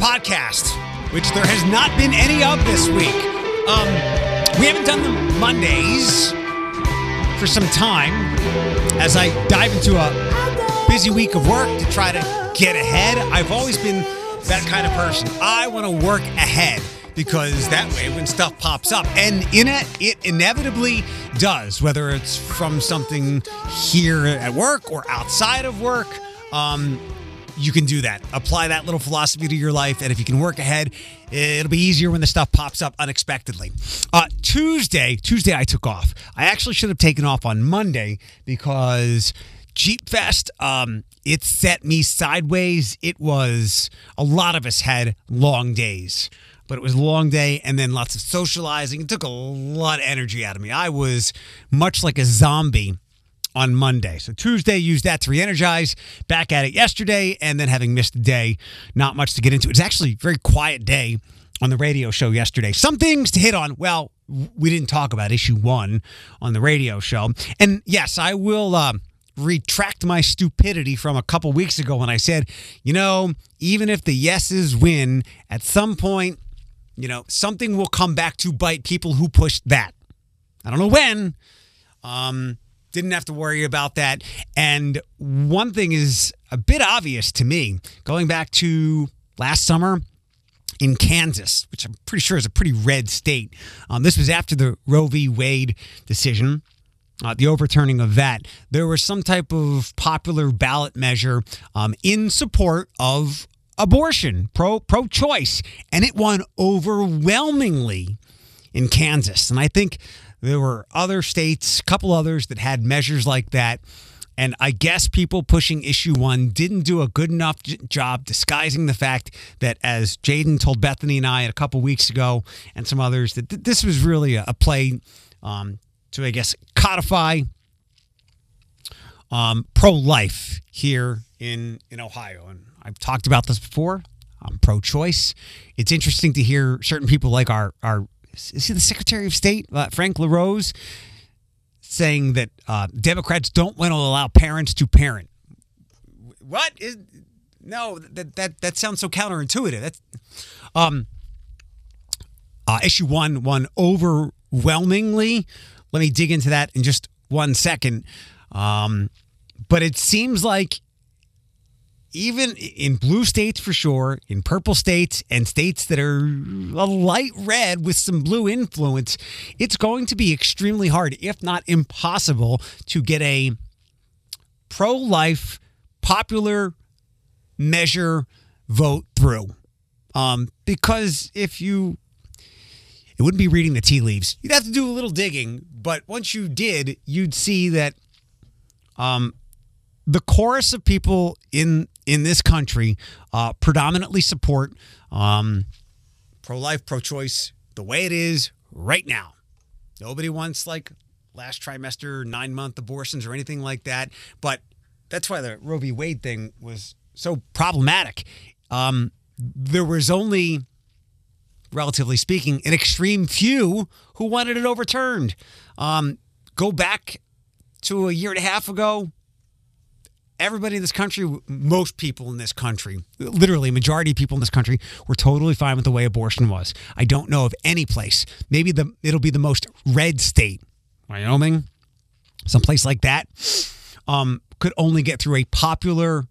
podcast, which there has not been any of this week. Um, we haven't done the Mondays for some time as I dive into a busy week of work to try to get ahead. I've always been that kind of person. I want to work ahead because that way when stuff pops up and in it it inevitably does whether it's from something here at work or outside of work um, you can do that apply that little philosophy to your life and if you can work ahead it'll be easier when the stuff pops up unexpectedly uh, tuesday tuesday i took off i actually should have taken off on monday because Jeep Fest, um, it set me sideways. It was a lot of us had long days but it was a long day and then lots of socializing. It took a lot of energy out of me. I was much like a zombie on Monday. So Tuesday, used that to re-energize. Back at it yesterday, and then having missed a day, not much to get into. It's actually a very quiet day on the radio show yesterday. Some things to hit on. Well, we didn't talk about issue one on the radio show, and yes, I will. Uh, retract my stupidity from a couple weeks ago when I said, you know, even if the yeses win, at some point you know, something will come back to bite people who pushed that. I don't know when. Um, didn't have to worry about that. And one thing is a bit obvious to me going back to last summer in Kansas, which I'm pretty sure is a pretty red state. Um, this was after the Roe v. Wade decision. Uh, the overturning of that, there was some type of popular ballot measure um, in support of abortion, pro pro choice, and it won overwhelmingly in Kansas. And I think there were other states, a couple others that had measures like that. And I guess people pushing issue one didn't do a good enough job disguising the fact that, as Jaden told Bethany and I a couple weeks ago, and some others, that th- this was really a, a play um, to, I guess, codify um, pro life here in in Ohio. And I've talked about this before. I'm pro-choice. It's interesting to hear certain people like our our is he the Secretary of State uh, Frank LaRose saying that uh, Democrats don't want to allow parents to parent. What is no that that that sounds so counterintuitive. That's um uh, issue one one overwhelmingly. Let me dig into that in just one second. Um, but it seems like even in blue states for sure, in purple states and states that are a light red with some blue influence, it's going to be extremely hard, if not impossible, to get a pro life popular measure vote through. Um, because if you, it wouldn't be reading the tea leaves. You'd have to do a little digging, but once you did, you'd see that um, the chorus of people in in this country uh, predominantly support um, pro life, pro choice the way it is right now. Nobody wants like last trimester, nine month abortions or anything like that. But that's why the Roe v. Wade thing was so problematic. Um, there was only, relatively speaking, an extreme few who wanted it overturned. Um, go back to a year and a half ago, everybody in this country, most people in this country, literally majority of people in this country, were totally fine with the way abortion was. I don't know of any place. Maybe the it'll be the most red state, Wyoming, someplace like that, um, could only get through a popular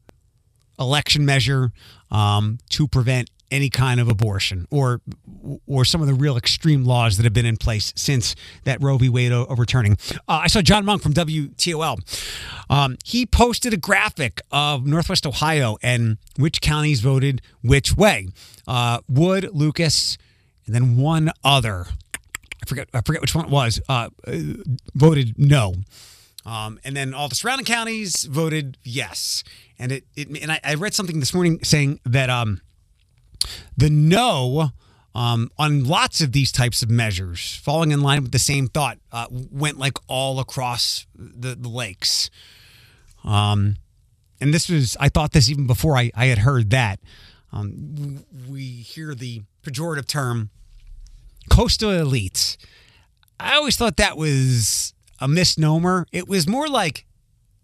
election measure um, to prevent any kind of abortion or or some of the real extreme laws that have been in place since that Roe v. Wade overturning. Uh, I saw John Monk from WTOL. Um, he posted a graphic of Northwest Ohio and which counties voted which way. Uh, Wood, Lucas, and then one other. I forget. I forget which one it was. Uh, voted no. Um, and then all the surrounding counties voted yes. And it, it and I, I read something this morning saying that um, the no um, on lots of these types of measures, falling in line with the same thought, uh, went like all across the, the lakes. Um, and this was, I thought this even before I, I had heard that. Um, we hear the pejorative term coastal elites. I always thought that was a misnomer. It was more like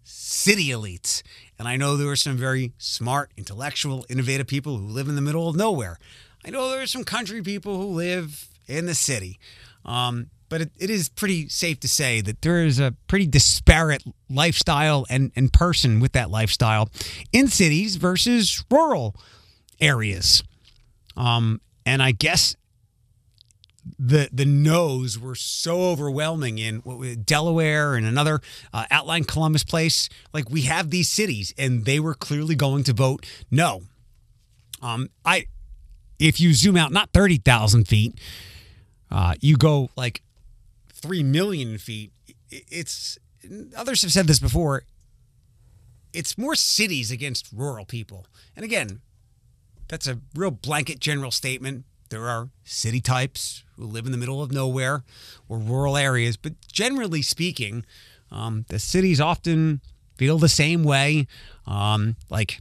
city elites. And I know there are some very smart, intellectual, innovative people who live in the middle of nowhere. I know there are some country people who live in the city. Um, but it, it is pretty safe to say that there is a pretty disparate lifestyle and, and person with that lifestyle in cities versus rural areas. Um, and I guess the the no's were so overwhelming in Delaware and another uh, outlying Columbus place. Like we have these cities, and they were clearly going to vote no. Um, I, if you zoom out, not thirty thousand feet, uh, you go like three million feet. It's others have said this before. It's more cities against rural people, and again, that's a real blanket general statement there are city types who live in the middle of nowhere or rural areas, but generally speaking, um, the cities often feel the same way. Um, like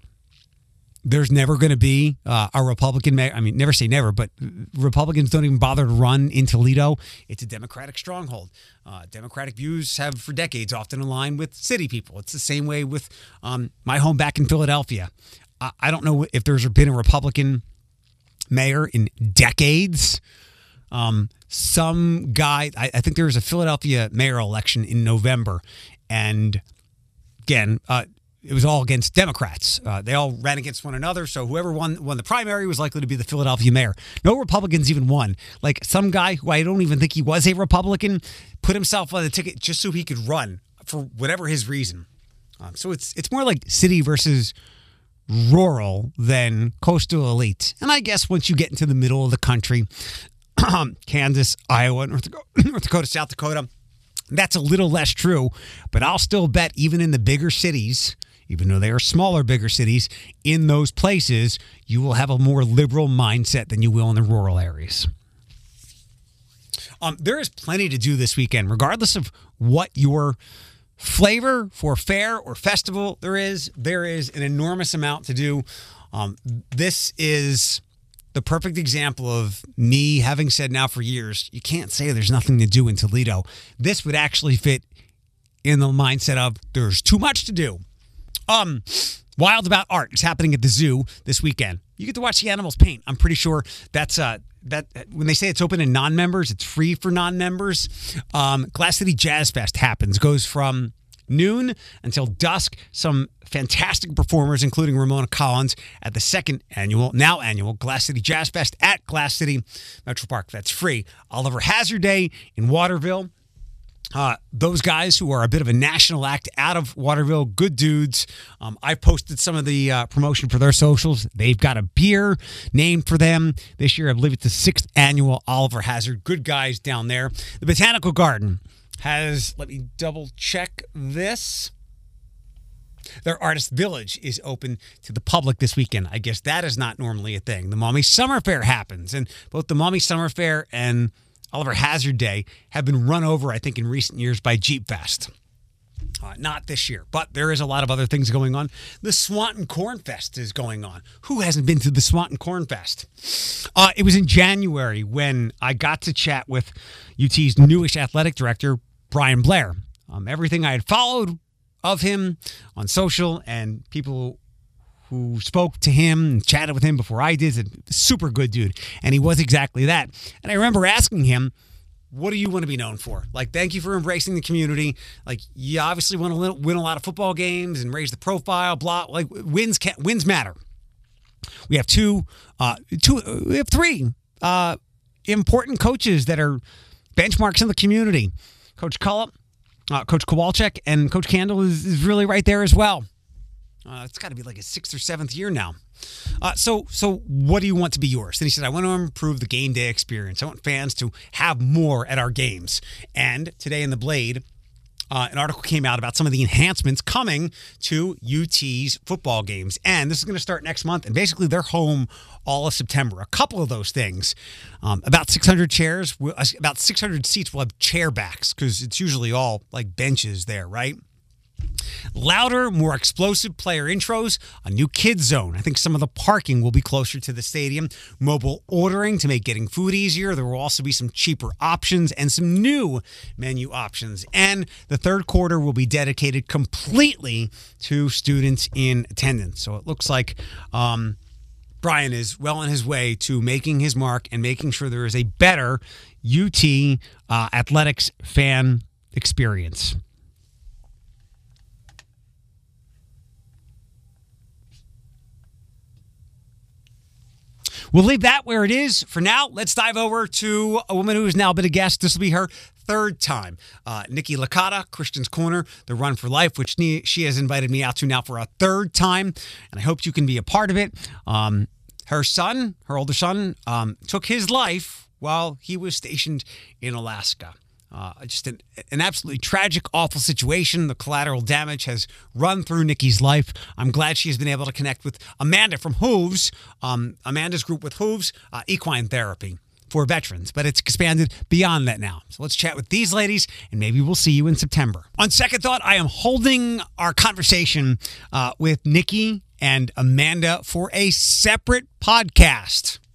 there's never going to be uh, a Republican mayor. I mean, never say never, but Republicans don't even bother to run in Toledo. It's a Democratic stronghold. Uh, Democratic views have for decades often aligned with city people. It's the same way with um, my home back in Philadelphia. I, I don't know if there's been a Republican mayor in decades. Um, some guy, I, I, think there was a Philadelphia mayor election in November, and again, uh, it was all against Democrats. Uh, they all ran against one another. So whoever won won the primary was likely to be the Philadelphia mayor. No Republicans even won. Like some guy who I don't even think he was a Republican put himself on the ticket just so he could run for whatever his reason. Um, so it's it's more like city versus rural than coastal elite. And I guess once you get into the middle of the country, Kansas, Iowa, North Dakota, North Dakota, South Dakota, that's a little less true. But I'll still bet, even in the bigger cities, even though they are smaller, bigger cities, in those places, you will have a more liberal mindset than you will in the rural areas. Um, there is plenty to do this weekend, regardless of what your flavor for fair or festival there is. There is an enormous amount to do. Um, this is the perfect example of me having said now for years, you can't say there's nothing to do in Toledo. This would actually fit in the mindset of there's too much to do. Um, Wild About Art is happening at the zoo this weekend. You get to watch the animals paint. I'm pretty sure that's uh that when they say it's open to non-members, it's free for non-members. Um, Glass City Jazz Fest happens, goes from noon until dusk. Some fantastic performers, including Ramona Collins, at the second annual, now annual Glass City Jazz Fest at Glass City Metro Park. That's free. Oliver Hazard Day in Waterville. Uh, those guys who are a bit of a national act out of Waterville, good dudes. Um, I posted some of the uh, promotion for their socials. They've got a beer named for them this year. I believe it's the sixth annual Oliver Hazard. Good guys down there. The Botanical Garden has, let me double check this. Their artist village is open to the public this weekend. I guess that is not normally a thing. The Maumee Summer Fair happens, and both the Maumee Summer Fair and Oliver Hazard Day have been run over, I think, in recent years by Jeep Fest. Uh, not this year, but there is a lot of other things going on. The Swanton Corn Fest is going on. Who hasn't been to the Swanton Corn Fest? Uh, it was in January when I got to chat with UT's newish athletic director, Bryan Blair. Um, everything I had followed of him on social and people who spoke to him and chatted with him before I did. A super good dude. And he was exactly that. And I remember asking him, what do you want to be known for? Like, thank you for embracing the community. Like, you obviously want to win a lot of football games and raise the profile. Blah. Like, wins can wins matter. We have two, uh, two. We have three uh, important coaches that are benchmarks in the community. Coach Cullop, uh, Coach Kowalczyk, and Coach Candle is, is really right there as well. Uh, it's got to be like a sixth or seventh year now. Uh, so, so what do you want to be yours? And he said, I want to improve the game day experience. I want fans to have more at our games. And today in the Blade, uh, an article came out about some of the enhancements coming to UT's football games. And this is going to start next month. And basically, they're home all of September. A couple of those things um, about 600 chairs, about 600 seats will have chair backs because it's usually all like benches there, right? Louder, more explosive player intros, a new kids zone. I think some of the parking will be closer to the stadium, mobile ordering to make getting food easier. There will also be some cheaper options and some new menu options. And the third quarter will be dedicated completely to students in attendance. So it looks like um, Bryan is well on his way to making his mark and making sure there is a better UT uh, athletics fan experience. We'll leave that where it is for now. Let's dive over to a woman who has now been a guest. This will be her third time. Uh, Nikki Licata, Christian's Corner, the Run for Life, which she has invited me out to now for a third time, and I hope you can be a part of it. Um, her son, her older son, um, took his life while he was stationed in Alaska. Uh, just an, an absolutely tragic, awful situation. The collateral damage has run through Nikki's life. I'm glad she has been able to connect with Amanda from Hooves, um, Amanda's group with Hooves, uh, Equine Therapy for veterans, but it's expanded beyond that now. So let's chat with these ladies, and maybe we'll see you in September. On second thought, I am holding our conversation uh, with Nikki and Amanda for a separate podcast.